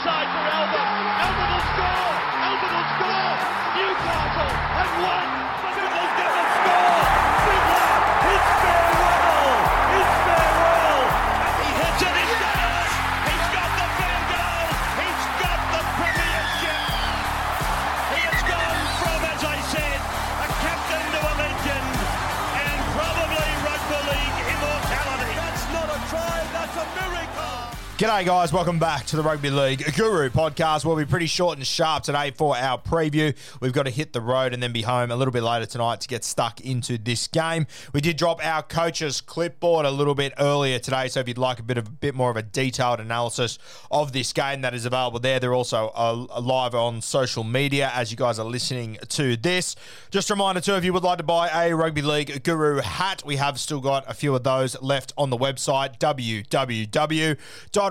Inside for Albert. G'day, guys. Welcome back to the Rugby League Guru podcast. We'll be pretty short and sharp today for our preview. We've got to hit the road and then be home a little bit later tonight to get stuck into this game. We did drop our coach's clipboard a little bit earlier today, so if you'd like a bit of a bit more of a detailed analysis of this game, that is available there. They're also uh, live on social media as you guys are listening to this. Just a reminder too, if you would like to buy a Rugby League Guru hat, we have still got a few of those left on the website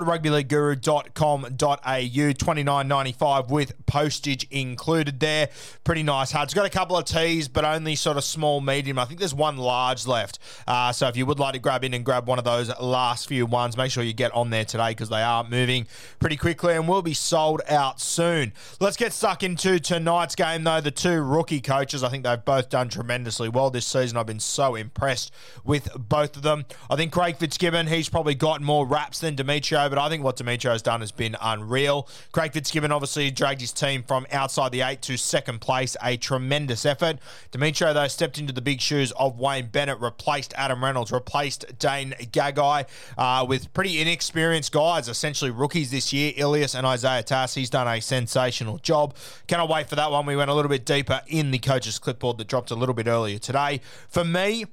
www.rugbyleagueguru.com.au. Twenty nine ninety five with postage included there. Pretty nice It's Got a couple of tees, but only sort of small, medium. I think there's one large left. Uh, so if you would like to grab in and grab one of those last few ones, make sure you get on there today because they are moving pretty quickly and will be sold out soon. Let's get stuck into tonight's game though. The two rookie coaches, I think they've both done tremendously well this season. I've been so impressed with both of them. I think Craig Fitzgibbon, he's probably got more raps than Demetriou, but I think what Demetriou has done has been unreal. Craig Fitzgibbon obviously dragged his team from outside the eight to second place, a tremendous effort. Demetriou, though, stepped into the big shoes of Wayne Bennett, replaced Adam Reynolds, replaced Dane Gagai uh, with pretty inexperienced guys, essentially rookies this year, Ilias and Isaiah Tass. He's done a sensational job. Cannot wait for that one. We went a little bit deeper in the coach's clipboard that dropped a little bit earlier today. For me,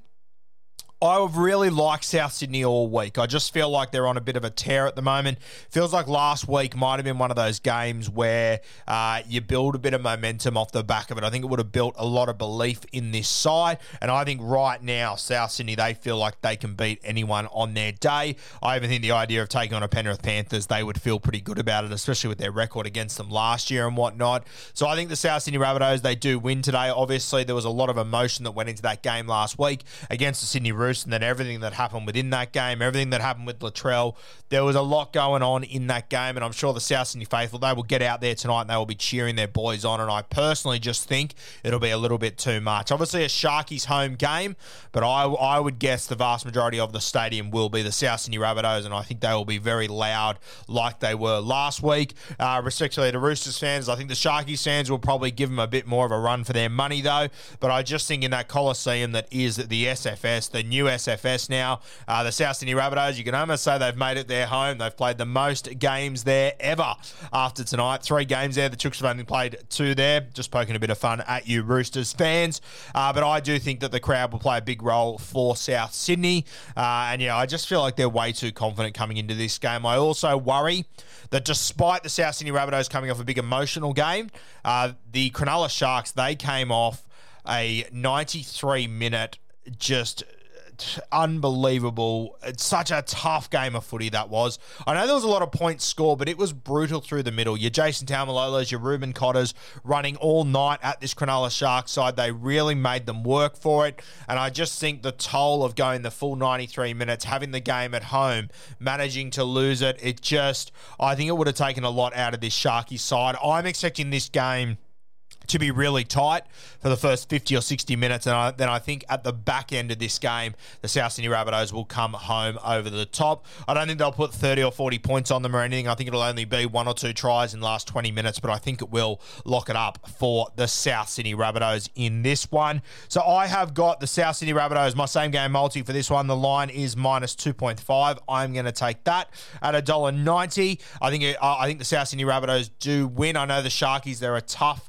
I've really liked South Sydney all week. I just feel like they're on a bit of a tear at the moment. Feels like last week might have been one of those games where uh, you build a bit of momentum off the back of it. I think it would have built a lot of belief in this side. And I think right now, South Sydney, they feel like they can beat anyone on their day. I even think the idea of taking on a Penrith Panthers, they would feel pretty good about it, especially with their record against them last year and whatnot. So I think the South Sydney Rabbitohs, they do win today. Obviously, there was a lot of emotion that went into that game last week against the Sydney Roosters and then everything that happened within that game, everything that happened with Latrell. There was a lot going on in that game, and I'm sure the South Sydney faithful, they will get out there tonight and they will be cheering their boys on. And I personally just think it'll be a little bit too much. Obviously, a Sharkies home game, but I, I would guess the vast majority of the stadium will be the South Sydney Rabbitohs, and I think they will be very loud like they were last week. Uh, respectively to Roosters fans, I think the Sharkies fans will probably give them a bit more of a run for their money, though. But I just think in that Coliseum that is the SFS, the new SFS, now. Uh, the South Sydney Rabbitohs, you can almost say they've made it their home. They've played the most games there ever after tonight. Three games there. The Chooks have only played two there. Just poking a bit of fun at you, Roosters fans. Uh, but I do think that the crowd will play a big role for South Sydney. Uh, and yeah, I just feel like they're way too confident coming into this game. I also worry that despite the South Sydney Rabbitohs coming off a big emotional game, uh, the Cronulla Sharks, they came off a 93 minute just unbelievable. It's such a tough game of footy that was. I know there was a lot of points scored, but it was brutal through the middle. Your Jason Taumalolas, your Reuben Cotters running all night at this Cronulla Sharks side. They really made them work for it. And I just think the toll of going the full 93 minutes, having the game at home, managing to lose it, it just, I think it would have taken a lot out of this Sharky side. I'm expecting this game to be really tight for the first 50 or 60 minutes. And I, then I think at the back end of this game, the South Sydney Rabbitohs will come home over the top. I don't think they'll put 30 or 40 points on them or anything. I think it'll only be one or two tries in the last 20 minutes, but I think it will lock it up for the South Sydney Rabbitohs in this one. So I have got the South Sydney Rabbitohs, my same game multi for this one. The line is minus 2.5. I'm going to take that at $1.90. I think, uh, I think the South Sydney Rabbitohs do win. I know the Sharkies, they're a tough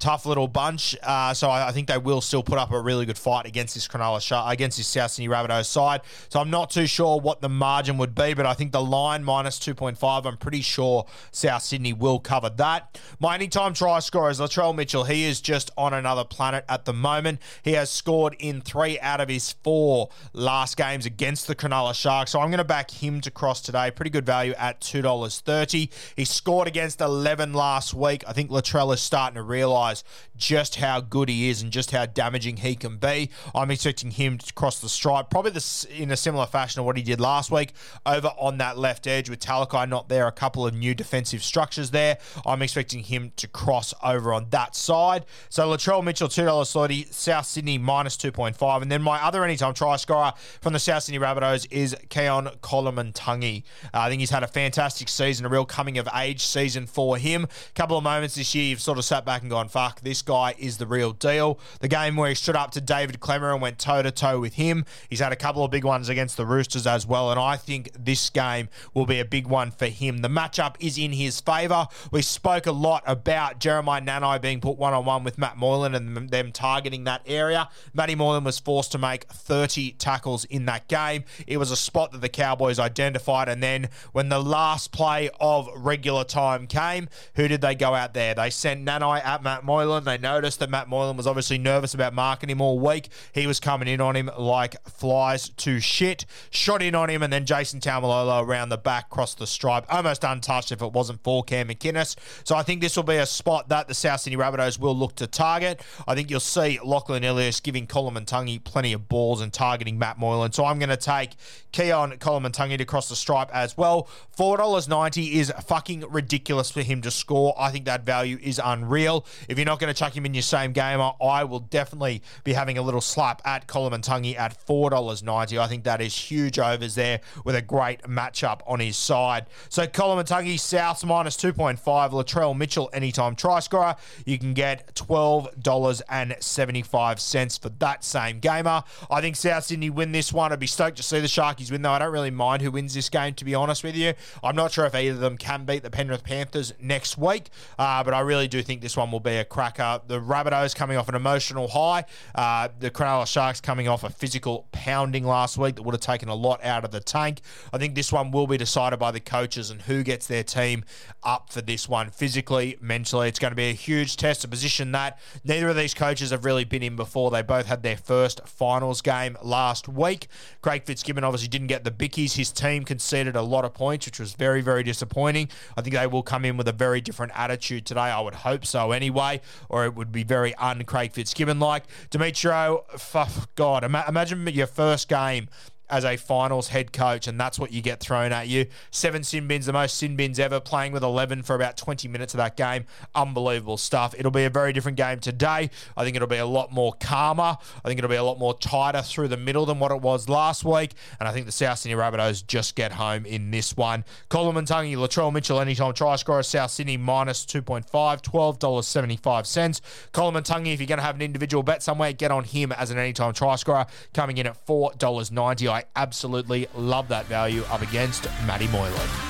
Tough little bunch. Uh, so I, I, think they will still put up a really good fight against this Cronulla Shark, against this South Sydney Rabbitohs side. So I'm not too sure what the margin would be, but I think the line minus 2.5. I'm pretty sure South Sydney will cover that. My anytime try scorer is Latrell Mitchell. He is just on another planet at the moment. He has scored in three out of his four last games against the Cronulla Sharks. So I'm going to back him to cross today. Pretty good value at two dollars thirty. He scored against 11 last week. I think Latrell is starting to realise realise just how good he is and just how damaging he can be. I'm expecting him to cross the stripe, probably this, in a similar fashion to what he did last week, over on that left edge with Talakai not there, a couple of new defensive structures there. I'm expecting him to cross over on that side. So Latrell Mitchell, $2.30, South Sydney minus 2.5. And then my other anytime try scorer from the South Sydney Rabbitohs is Keaon Koloamatangi. Uh, I think he's had a fantastic season, a real coming of age season for him. A couple of moments this year, you've sort of sat back and gone, fuck, this guy is the real deal. The game where he stood up to David Klemmer and went toe to toe with him. He's had a couple of big ones against the Roosters as well, and I think this game will be a big one for him. The matchup is in his favour. We spoke a lot about Jeremiah Nanai being put one on one with Matt Moylan and them targeting that area. Matty Moylan was forced to make 30 tackles in that game. It was a spot that the Cowboys identified, and then when the last play of regular time came, who did they go out there? They sent Nanai at Matt Moylan. They noticed that Matt Moylan was obviously nervous about marking him all week. He was coming in on him like flies to shit. Shot in on him, and then Jason Taumalolo around the back, crossed the stripe, almost untouched if it wasn't for Cam McInnes. So I think this will be a spot that the South Sydney Rabbitohs will look to target. I think you'll see Lachlan Ilias giving Koloamatangi plenty of balls and targeting Matt Moylan. So I'm going to take Keaon Koloamatangi to cross the stripe as well. $4.90 is fucking ridiculous for him to score. I think that value is unreal. If you're not going to chuck him in your same game, I will definitely be having a little slap at Koloamatangi at $4.90. I think that is huge overs there with a great matchup on his side. So Koloamatangi, Souths minus 2.5. Latrell Mitchell, anytime try scorer. You can get $12.75 for that same gamer. I think South Sydney win this one. I'd be stoked to see the Sharkies win, though. I don't really mind who wins this game, to be honest with you. I'm not sure if either of them can beat the Penrith Panthers next week, uh, but I really do think this one will be a cracker. The Rabbitohs coming off an emotional high. Uh, the Cronulla Sharks coming off a physical pounding last week that would have taken a lot out of the tank. I think this one will be decided by the coaches and who gets their team up for this one physically, mentally. It's going to be a huge test, a position that neither of these coaches have really been in before. They both had their first finals game last week. Craig Fitzgibbon obviously didn't get the bickies. His team conceded a lot of points, which was very, very disappointing. I think they will come in with a very different attitude today. I would hope so anyway or it would be very un Craig Fitzgibbon like. Demetriou, fuck God, imagine your first game as a finals head coach, and that's what you get thrown at you. Seven sin bins, the most sin bins ever, playing with 11 for about 20 minutes of that game. Unbelievable stuff. It'll be a very different game today. I think it'll be a lot more calmer. I think it'll be a lot more tighter through the middle than what it was last week. And I think the South Sydney Rabbitohs just get home in this one. Koloamatangi, Latrell Mitchell, anytime try scorer, South Sydney minus 2.5, $12.75. Koloamatangi, if you're going to have an individual bet somewhere, get on him as an anytime try scorer, coming in at $4.90. I I absolutely love that value up against Matty Moylan.